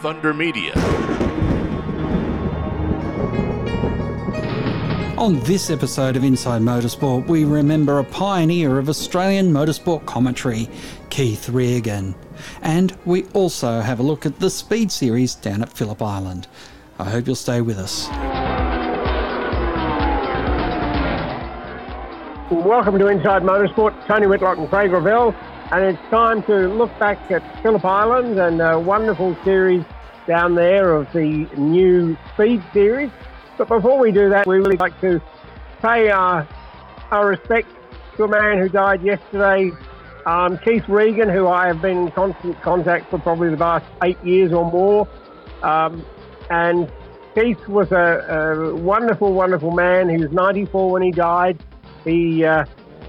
Thunder Media. On this episode of Inside Motorsport, we remember a pioneer of Australian motorsport commentary, Keith Regan. And we also have a look at the Speed Series down at Phillip Island. I hope you'll stay with us. Welcome to Inside Motorsport. Tony Whitlock and Craig Revell. And it's time to look back at Phillip Island and a wonderful series down there of the new Speed Series. But before we do that, we really like to pay our, our respect to a man who died yesterday, um, Keith Regan, who I have been in constant contact for probably the last eight years or more. Um, and Keith was a, a, wonderful, wonderful man. He was 94 when he died. He uh,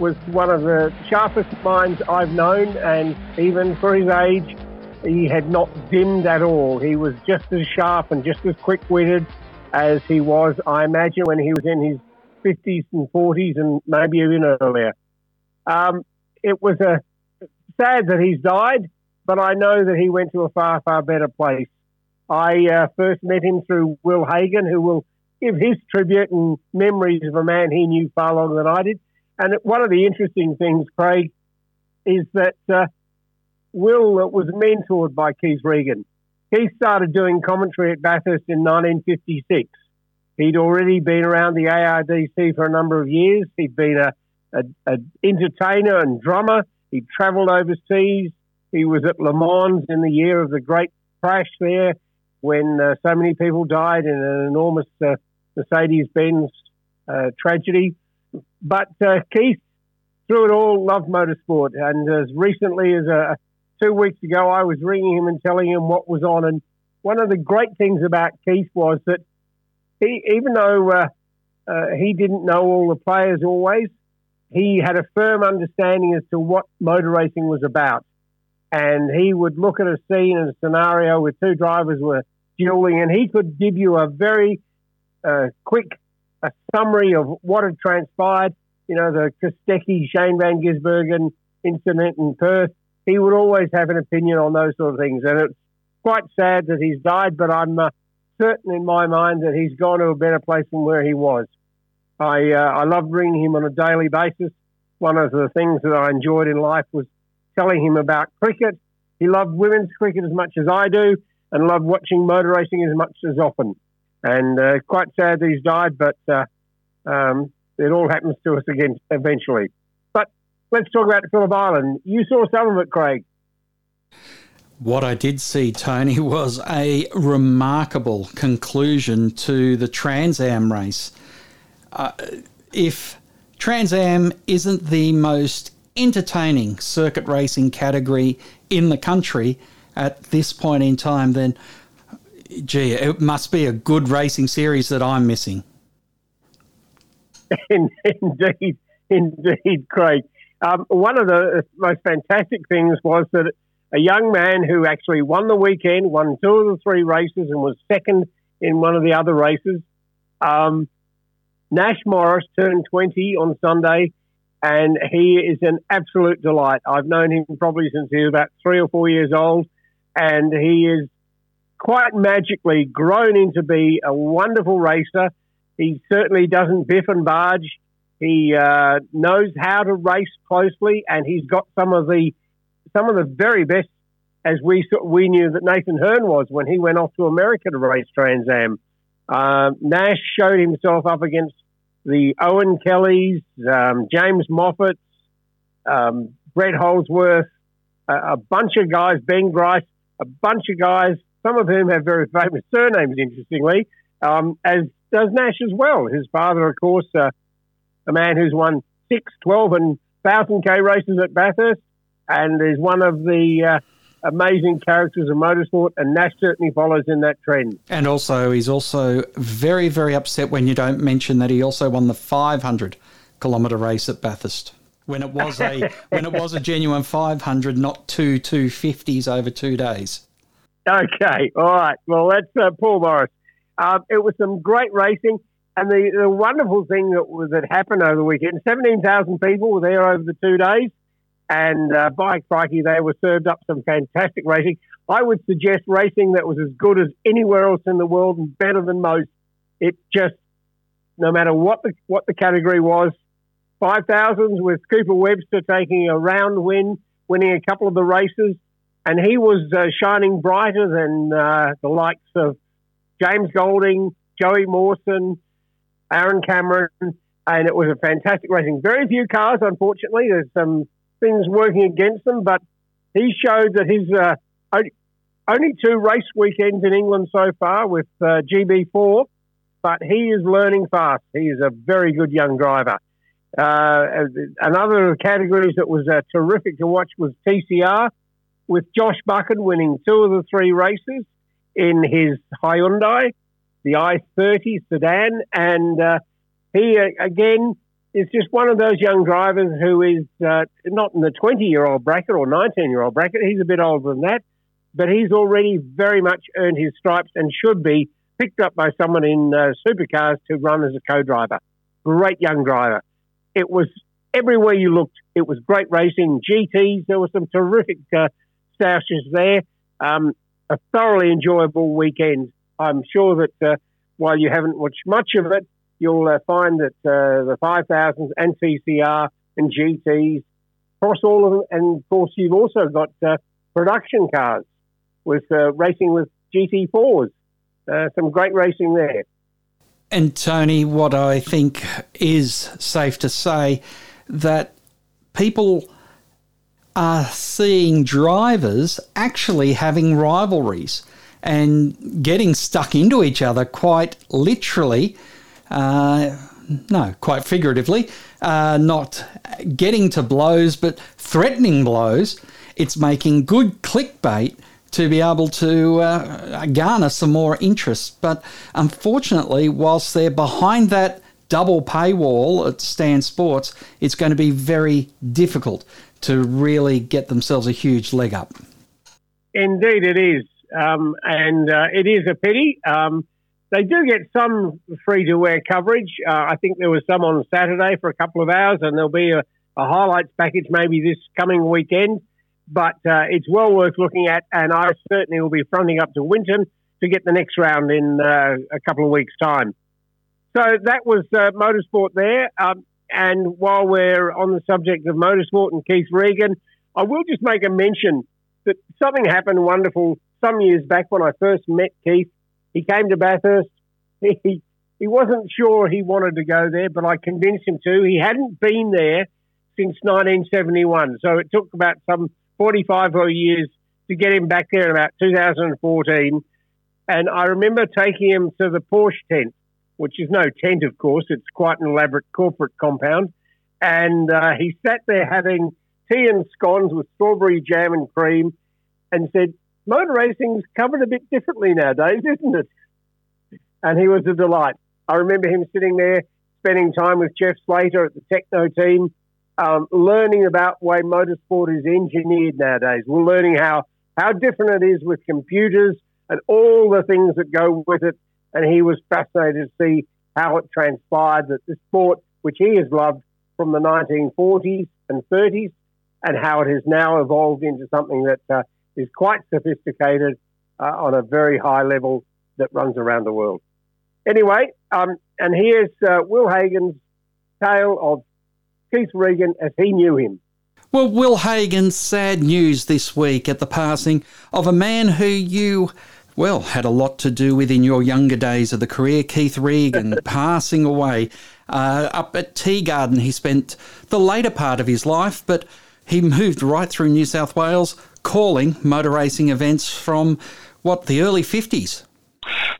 was one of the sharpest minds I've known, and even for his age, he had not dimmed at all. He was just as sharp and just as quick witted as he was, I imagine, when he was in his 50s and 40s and maybe even earlier. Um, it was a sad that he's died, but I know that he went to a far, far better place. I uh, first met him through Will Hagon, who will give his tribute and memories of a man he knew far longer than I did. And one of the interesting things, Craig, is that uh, Will was mentored by Keith Regan. He started doing commentary at Bathurst in 1956. He'd already been around the ARDC for a number of years. He'd been a, a, a entertainer and drummer. He'd travelled overseas. He was at Le Mans in the year of the great crash there when uh, so many people died in an enormous uh, Mercedes-Benz uh, tragedy. But uh, Keith, through it all, loved motorsport. And as recently as uh, two weeks ago, I was ringing him and telling him what was on. And one of the great things about Keith was that he, even though uh, uh, he didn't know all the players always, he had a firm understanding as to what motor racing was about. And he would look at a scene and a scenario where two drivers were dueling, and he could give you a very uh, quick a summary of what had transpired. You know, the Kostecki, Shane Van Gisbergen incident in Perth he would always have an opinion on those sort of things. And it's quite sad that he's died, but I'm uh, certain in my mind that he's gone to a better place than where he was. I uh, I love ringing him on a daily basis. One of the things that I enjoyed in life was telling him about cricket. He loved women's cricket as much as I do, and loved watching motor racing as much as often. And uh, quite sad he's died, but uh, um, it all happens to us again eventually But let's talk about Phillip Island. You saw some of it, Craig. What I did see, Tony, was a remarkable conclusion to the Trans Am race. Uh, if Trans Am isn't the most entertaining circuit racing category in the country at this point in time, then gee, it must be a good racing series that I'm missing. Indeed, indeed, Craig. Um, one of the most fantastic things was that a young man who actually won the weekend, won two of the three races, and was second in one of the other races. Um, Nash Morris turned 20 on Sunday, and he is an absolute delight. I've known him probably since he was about three or four years old, and he is quite magically grown into be a wonderful racer. He certainly doesn't biff and barge. He uh, knows how to race closely, and he's got some of the some of the very best, as we we knew that Nathan Herne was when he went off to America to race Trans Am. Uh, Nash showed himself up against the Owen Kellys, um, James Moffats, um, Brett Holsworth, a, a, bunch of guys, Ben Grice, a bunch of guys, some of whom have very famous surnames, interestingly, um, as does Nash as well. His father, of course, uh, a man who's won six, 12, and 1,000k races at Bathurst and is one of the uh, amazing characters of motorsport, and Nash certainly follows in that trend. And also, he's also very, very upset when you don't mention that he also won the 500 kilometre race at Bathurst. When it was a when it was a genuine 500, not two 250s over two days. Okay, all right. Well, that's uh, Paul Morris. Uh, it was some great racing. And the, the wonderful thing that was that happened over the weekend, 17,000 people were there over the two days. And uh, by crikey, they were served up some fantastic racing. I would suggest racing that was as good as anywhere else in the world and better than most. It just, no matter what the what the category was, five thousands with Cooper Webster taking a round win, winning a couple of the races, and he was uh, shining brighter than uh, the likes of James Golding, Joey Mawson, Aaron Cameron, and it was a fantastic racing. Very few cars, unfortunately. There's some things working against them, but he showed that his uh, only two race weekends in England so far with uh, GB4, but he is learning fast. He is a very good young driver. Uh, another categories that was uh, terrific to watch was TCR, with Josh Buchan winning two of the three races in his Hyundai, the i30 sedan, and uh, he uh, again is just one of those young drivers who is uh, not in the 20 year old bracket or 19 year old bracket. He's a bit older than that, but he's already very much earned his stripes and should be picked up by someone in uh, supercars to run as a co driver. Great young driver. It was everywhere you looked, it was great racing. GTs, there were some terrific stashes there. Um, a thoroughly enjoyable weekend. I'm sure that uh, while you haven't watched much of it, you'll uh, find that uh, the 5000s and TCR and GTs across all of them. And of course, you've also got uh, production cars with uh, racing with GT4s. Uh, some great racing there. And Tony, what I think is safe to say that people are seeing drivers actually having rivalries and getting stuck into each other quite literally. Uh, no, quite figuratively, uh, not getting to blows, but threatening blows. It's making good clickbait to be able to uh, garner some more interest. But unfortunately, whilst they're behind that double paywall at Stan Sports, it's going to be very difficult to really get themselves a huge leg up. Indeed, it is. Um, and uh, it is a pity. Um, they do get some free to wear coverage. Uh, I think there was some on Saturday for a couple of hours, and there'll be a, a highlights package maybe this coming weekend. But uh, it's well worth looking at, and I certainly will be fronting up to Winton to get the next round in uh, a couple of weeks' time. So that was uh, motorsport there. Um, and while we're on the subject of motorsport and Keith Regan, I will just make a mention that something happened wonderful some years back when I first met Keith. He came to Bathurst. He, he wasn't sure he wanted to go there, but I convinced him to. He hadn't been there since 1971. So it took about some 45 or years to get him back there in about 2014. And I remember taking him to the Porsche tent which is no tent, of course. It's quite an elaborate corporate compound. And uh, he sat there having tea and scones with strawberry jam and cream and said, Motor racing's covered a bit differently nowadays, isn't it? And he was a delight. I remember him sitting there spending time with Jeff Slater at the Techno team, um, learning about way motorsport is engineered nowadays. We're learning how, how different it is with computers and all the things that go with it and he was fascinated to see how it transpired that the sport, which he has loved from the 1940s and 30s, and how it has now evolved into something that uh, is quite sophisticated uh, on a very high level that runs around the world. Anyway, um, and here's uh, Will Hagon's tale of Keith Regan as he knew him. Well, Will Hagon's sad news this week at the passing of a man who you well, had a lot to do with in your younger days of the career. Keith Regan passing away uh, up at Tea Garden, He spent the later part of his life, but he moved right through New South Wales, calling motor racing events from what the early 50s.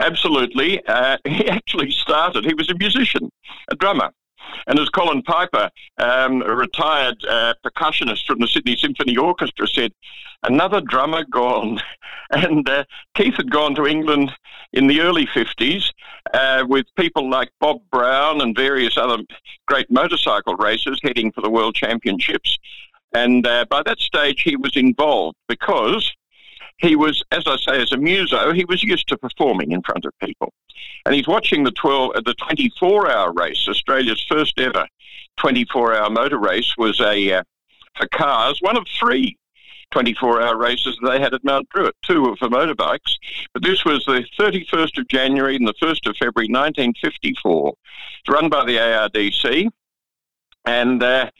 Absolutely. Uh, he actually started, he was a musician, a drummer. And as Colin Piper, um, a retired uh, percussionist from the Sydney Symphony Orchestra, said, another drummer gone. And uh, Keith had gone to England in the early 50s uh, with people like Bob Brown and various other great motorcycle racers heading for the World Championships. And uh, by that stage, he was involved because he was, as I say, as a muso, he was used to performing in front of people. And he's watching the 12, uh, the 24 hour race, Australia's first ever 24 hour motor race was a, uh, for cars, one of three 24 hour races they had at Mount Druitt. Two were for motorbikes. But this was the 31st of January and the 1st of February 1954. It's run by the ARDC. And uh,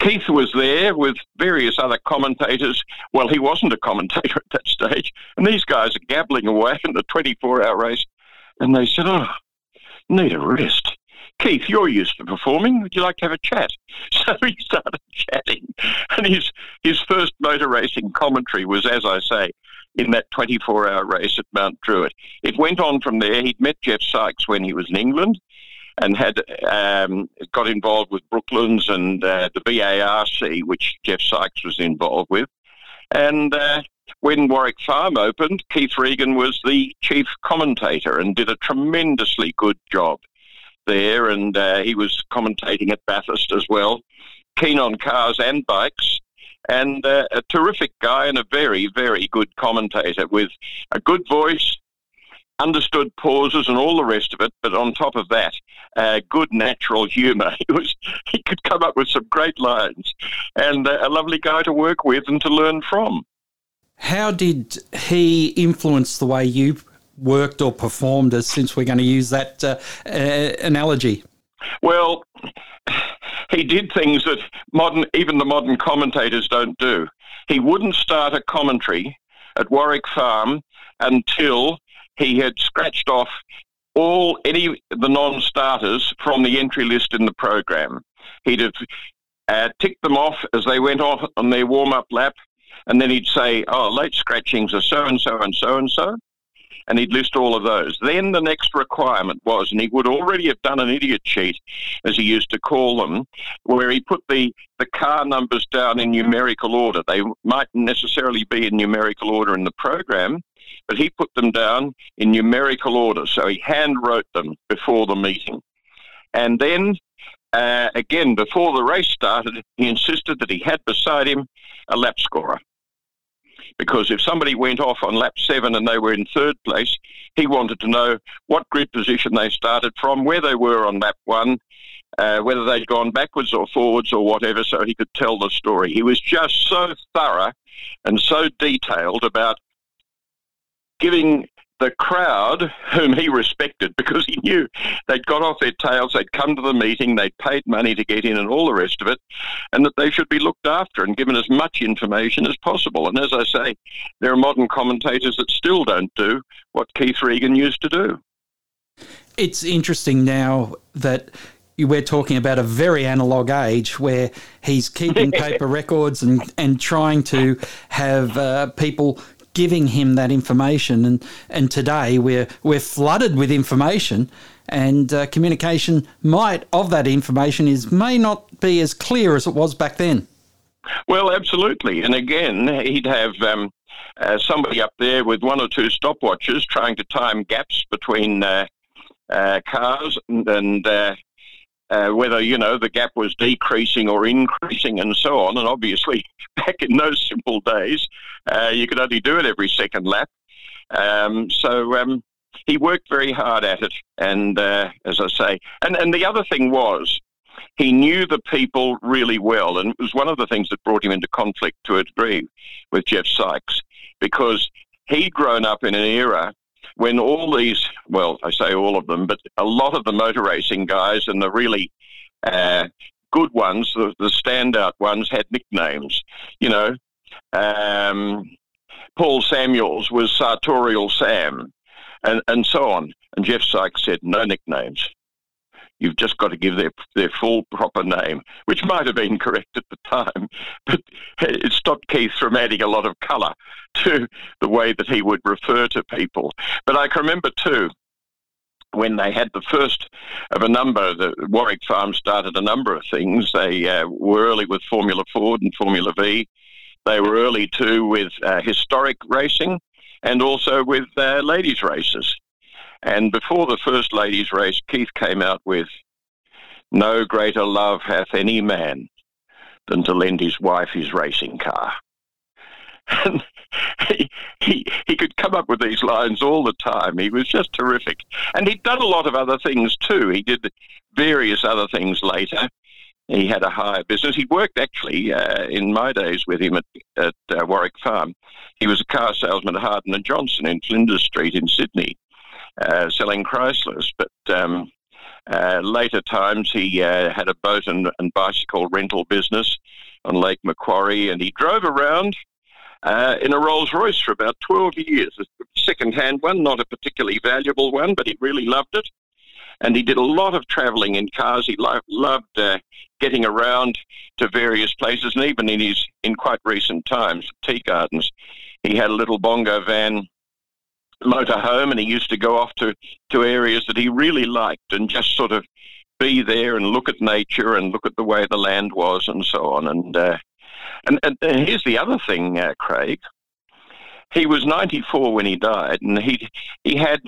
Keith was there with various other commentators. Well, he wasn't a commentator at that stage. And these guys are gabbling away in the 24 hour race. And they said, Oh, need a rest. Keith, you're used to performing. Would you like to have a chat? So he started chatting. And his, his first motor racing commentary was, as I say, in that 24 hour race at Mount Druitt. It went on from there. He'd met Geoff Sykes when he was in England and had um, got involved with Brooklands and uh, the BARC, which Geoff Sykes was involved with. And uh, when Warwick Farm opened, Keith Regan was the chief commentator and did a tremendously good job there, and uh, he was commentating at Bathurst as well. Keen on cars and bikes, and uh, a terrific guy and a very, very good commentator with a good voice, understood pauses and all the rest of it. But on top of that, uh, good natural humour. He was he could come up with some great lines, and uh, a lovely guy to work with and to learn from. How did he influence the way you worked or performed as since we're going to use that uh, uh, analogy? Well, he did things that modern, even the modern commentators don't do. He wouldn't start a commentary at Warwick Farm until he had scratched off all any the non-starters from the entry list in the program. He'd have uh, ticked them off as they went off on their warm-up lap, and then he'd say, "Oh, late scratchings are so and so and so and so," and he'd list all of those. Then the next requirement was, and he would already have done an idiot sheet, as he used to call them, where he put the, the car numbers down in numerical order. They mightn't necessarily be in numerical order in the program, but he put them down in numerical order. So he hand wrote them before the meeting. And then, uh, again, before the race started, he insisted that he had beside him a lap scorer because if somebody went off on lap seven and they were in third place, he wanted to know what grid position they started from, where they were on lap one, uh, whether they'd gone backwards or forwards or whatever, so he could tell the story. He was just so thorough and so detailed about giving the crowd, whom he respected because he knew they'd got off their tails, they'd come to the meeting, they'd paid money to get in, and all the rest of it, and that they should be looked after and given as much information as possible. And as I say, there are modern commentators that still don't do what Keith Regan used to do. It's interesting now that we're talking about a very analog age where he's keeping paper records and, and trying to have uh, people giving him that information. And, and today we're, we're flooded with information and uh, communication might of that information is may not be as clear as it was back then. Well, absolutely. And again, he'd have um, uh, somebody up there with one or two stopwatches trying to time gaps between uh, uh cars and, and uh, whether you know the gap was decreasing or increasing and so on. And obviously, back in those simple days, uh, you could only do it every second lap. Um, so um, he worked very hard at it, and uh, as I say, and and the other thing was. He knew the people really well, and it was one of the things that brought him into conflict to a degree with Geoff Sykes, because he'd grown up in an era when all these, well, I say all of them, but a lot of the motor racing guys and the really uh, good ones, the, the, standout ones, had nicknames. You know, um, Paul Samuels was Sartorial Sam, and, and so on. And Geoff Sykes said, no nicknames. You've just got to give their their full proper name, which might have been correct at the time, but it stopped Keith from adding a lot of colour to the way that he would refer to people. But I can remember too when they had the first of a number, the Warwick Farm started a number of things. They uh, were early with Formula Ford and Formula V. They were early too with uh, historic racing and also with uh, ladies' races. And before the first ladies' race, Keith came out with, No greater love hath any man than to lend his wife his racing car. And he, he, he could come up with these lines all the time. He was just terrific. And he'd done a lot of other things too. He did various other things later. he had a hire business. He worked actually uh, in my days with him at, at uh, Warwick Farm. He was a car salesman at Harden and Johnston in Flinders Street in Sydney, uh, selling Chryslers. But um, uh, later times, he uh, had a boat and, and, bicycle rental business on Lake Macquarie, and he drove around uh, in a Rolls Royce for about 12 years. A second hand one, not a particularly valuable one, but he really loved it and he did a lot of travelling in cars. He lo- loved uh, getting around to various places, and even in his in quite recent times, Tea Gardens, he had a little bongo van motorhome, and he used to go off to to areas that he really liked, and just sort of be there and look at nature and look at the way the land was, and so on. And uh, and, and, here's the other thing, uh, Craig. He was 94 when he died, and he he had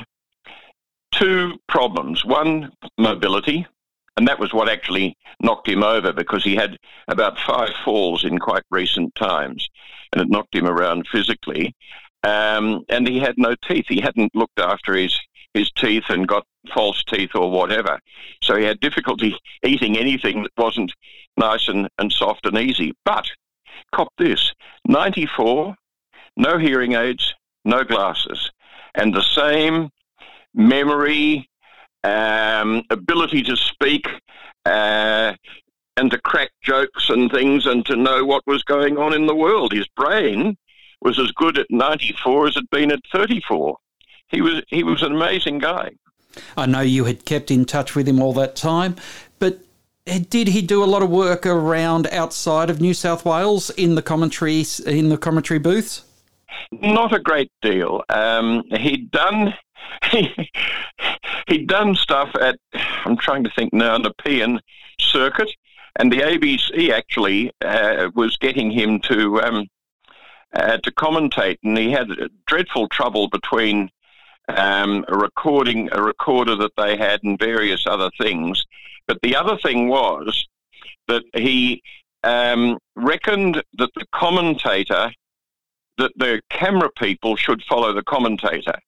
two problems. One, mobility, and that was what actually knocked him over because he had about five falls in quite recent times, and it knocked him around physically. Um, and he had no teeth. He hadn't looked after his his teeth and got false teeth or whatever. So he had difficulty eating anything that wasn't nice and, and soft and easy. But cop this 94, no hearing aids, no glasses, and the same memory, um, ability to speak, uh, and to crack jokes and things and to know what was going on in the world. His brain was as good at 94 as it had been at 34. He was, he was an amazing guy. I know you had kept in touch with him all that time, but did he do a lot of work around outside of New South Wales in the commentary in the commentary booths? Not a great deal. Um, he'd done he, he'd done stuff at, I'm trying to think now, the PN circuit, and the ABC actually uh, was getting him to um, uh, to commentate, and he had dreadful trouble between um, a recording, a recorder that they had, and various other things. But the other thing was that he um, reckoned that the commentator, that the camera people should follow the commentator.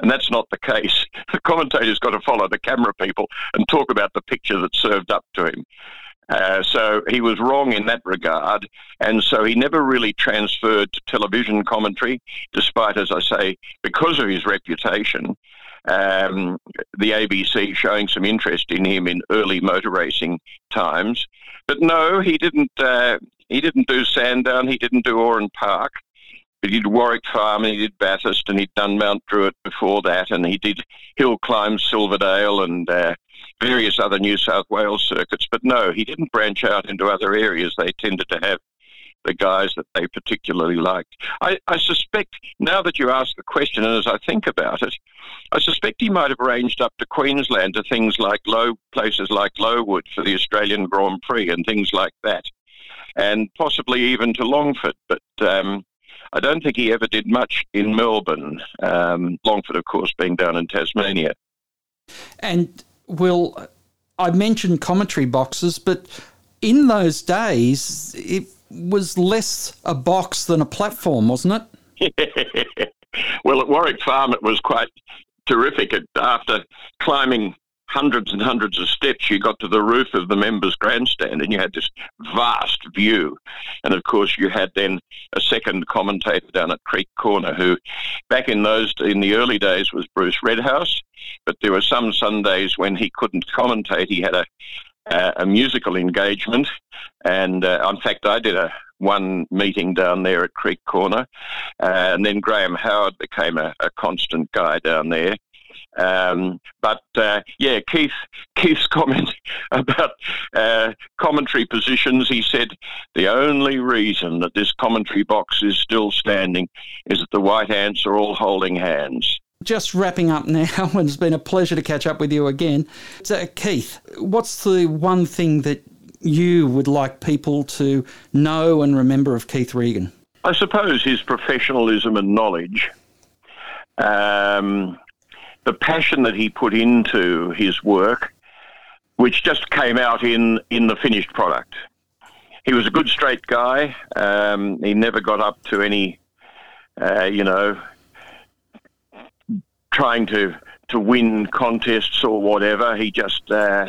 And that's not the case. The commentator's got to follow the camera people and talk about the picture that's served up to him. Uh, so he was wrong in that regard, and so he never really transferred to television commentary, despite, as I say, because of his reputation, um, the ABC showing some interest in him in early motor racing times. But no, he didn't. Uh, he didn't do Sandown. He didn't do Oran Park. He did Warwick Farm and he did Bathurst and he'd done Mount Druitt before that and he did hill climbs Silverdale and uh, various other New South Wales circuits. But no, he didn't branch out into other areas. They tended to have the guys that they particularly liked. I, I, suspect, now that you ask the question, and as I think about it, I suspect he might have ranged up to Queensland to things like low places like Lowood for the Australian Grand Prix and things like that, and possibly even to Longford. But um, I don't think he ever did much in Melbourne. Um, Longford, of course, being down in Tasmania. And Will, I mentioned commentary boxes, but in those days, it was less a box than a platform, wasn't it? well, at Warwick Farm, it was quite terrific. After climbing hundreds and hundreds of steps, you got to the roof of the members' grandstand and you had this vast view. And of course, you had then a second commentator down at Creek Corner who, back in those, in the early days, was Bruce Redhouse. But there were some Sundays when he couldn't commentate. He had a, a musical engagement. And uh, in fact, I did a one meeting down there at Creek Corner. Uh, and then Graham Howard became a, a constant guy down there. Um, but uh, yeah, Keith Keith's comment about uh, commentary positions. He said the only reason that this commentary box is still standing is that the white ants are all holding hands. Just wrapping up now, and it's been a pleasure to catch up with you again. So, Keith, what's the one thing that you would like people to know and remember of Keith Regan? I suppose his professionalism and knowledge. Um, the passion that he put into his work, which just came out in, in the finished product. He was a good straight guy. Um, he never got up to any, uh, you know, trying to to win contests or whatever. He just uh,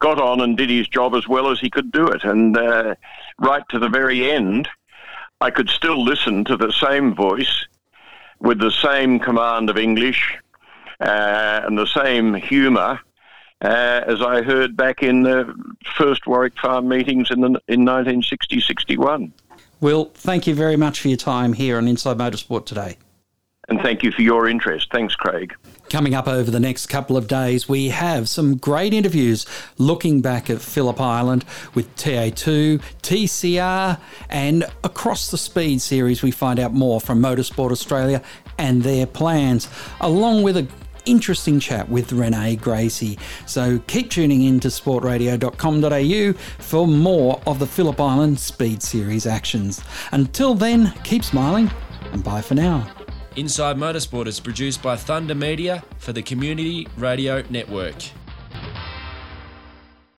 got on and did his job as well as he could do it. And uh, right to the very end, I could still listen to the same voice with the same command of English and the same humour uh, as I heard back in the first Warwick Farm meetings in, the, in 1960 61. Will, thank you very much for your time here on Inside Motorsport today. And thank you for your interest. Thanks, Craig. Coming up over the next couple of days, we have some great interviews looking back at Phillip Island with TA2, TCR, and across the Speed series, we find out more from Motorsport Australia and their plans, along with a interesting chat with Renee Gracie. So keep tuning in to sportradio.com.au for more of the Phillip Island Speed Series actions. Until then, keep smiling and bye for now. Inside Motorsport is produced by Thunder Media for the Community Radio Network.